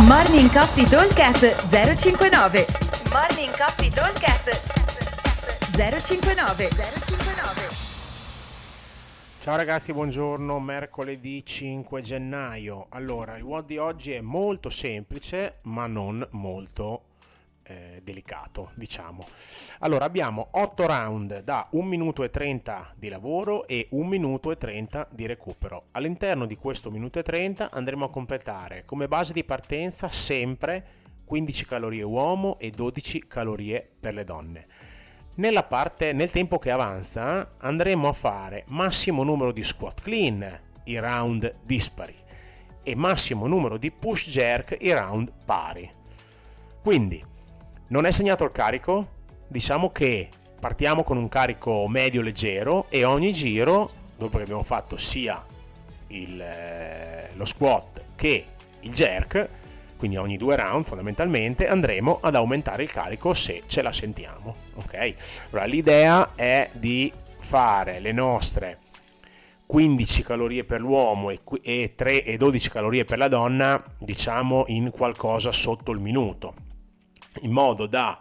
Morning Coffee Talkcast 059 Morning Coffee Talkcast 059 059 Ciao ragazzi, buongiorno, mercoledì 5 gennaio. Allora, il WOD di oggi è molto semplice, ma non molto eh, delicato, diciamo. Allora, abbiamo 8 round da 1 minuto e 30 di lavoro e 1 minuto e 30 di recupero. All'interno di questo minuto e 30 andremo a completare come base di partenza sempre 15 calorie uomo e 12 calorie per le donne. Nella parte, nel tempo che avanza andremo a fare massimo numero di squat clean, i round dispari, e massimo numero di push jerk, i round pari. Quindi, non è segnato il carico? Diciamo che partiamo con un carico medio leggero e ogni giro, dopo che abbiamo fatto sia il, eh, lo squat che il jerk, quindi ogni due round fondamentalmente andremo ad aumentare il carico se ce la sentiamo ok allora l'idea è di fare le nostre 15 calorie per l'uomo e, 3 e 12 calorie per la donna diciamo in qualcosa sotto il minuto in modo da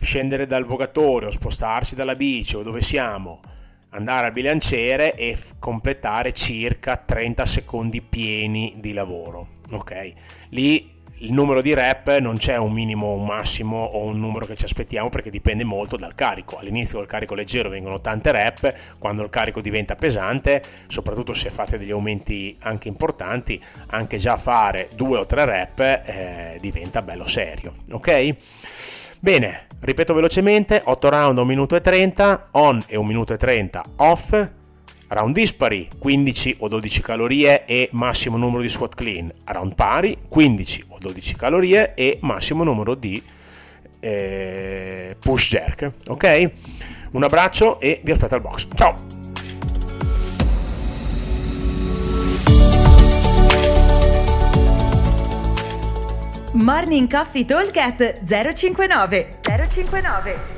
scendere dal vogatore o spostarsi dalla bici o dove siamo andare al bilanciere e f- completare circa 30 secondi pieni di lavoro. Ok, lì il numero di rep non c'è un minimo, un massimo o un numero che ci aspettiamo perché dipende molto dal carico. All'inizio del carico leggero vengono tante rep, quando il carico diventa pesante, soprattutto se fate degli aumenti anche importanti, anche già fare due o tre rep eh, diventa bello serio. Ok? Bene, ripeto velocemente, 8 round 1 minuto e 30, on e 1 minuto e 30 off, round dispari 15 o 12 calorie e massimo numero di squat clean, round pari 15 o 12 calorie e massimo numero di eh, push jerk. Ok? Un abbraccio e vi aspetto al box. Ciao! Morning Coffee Talk 059 059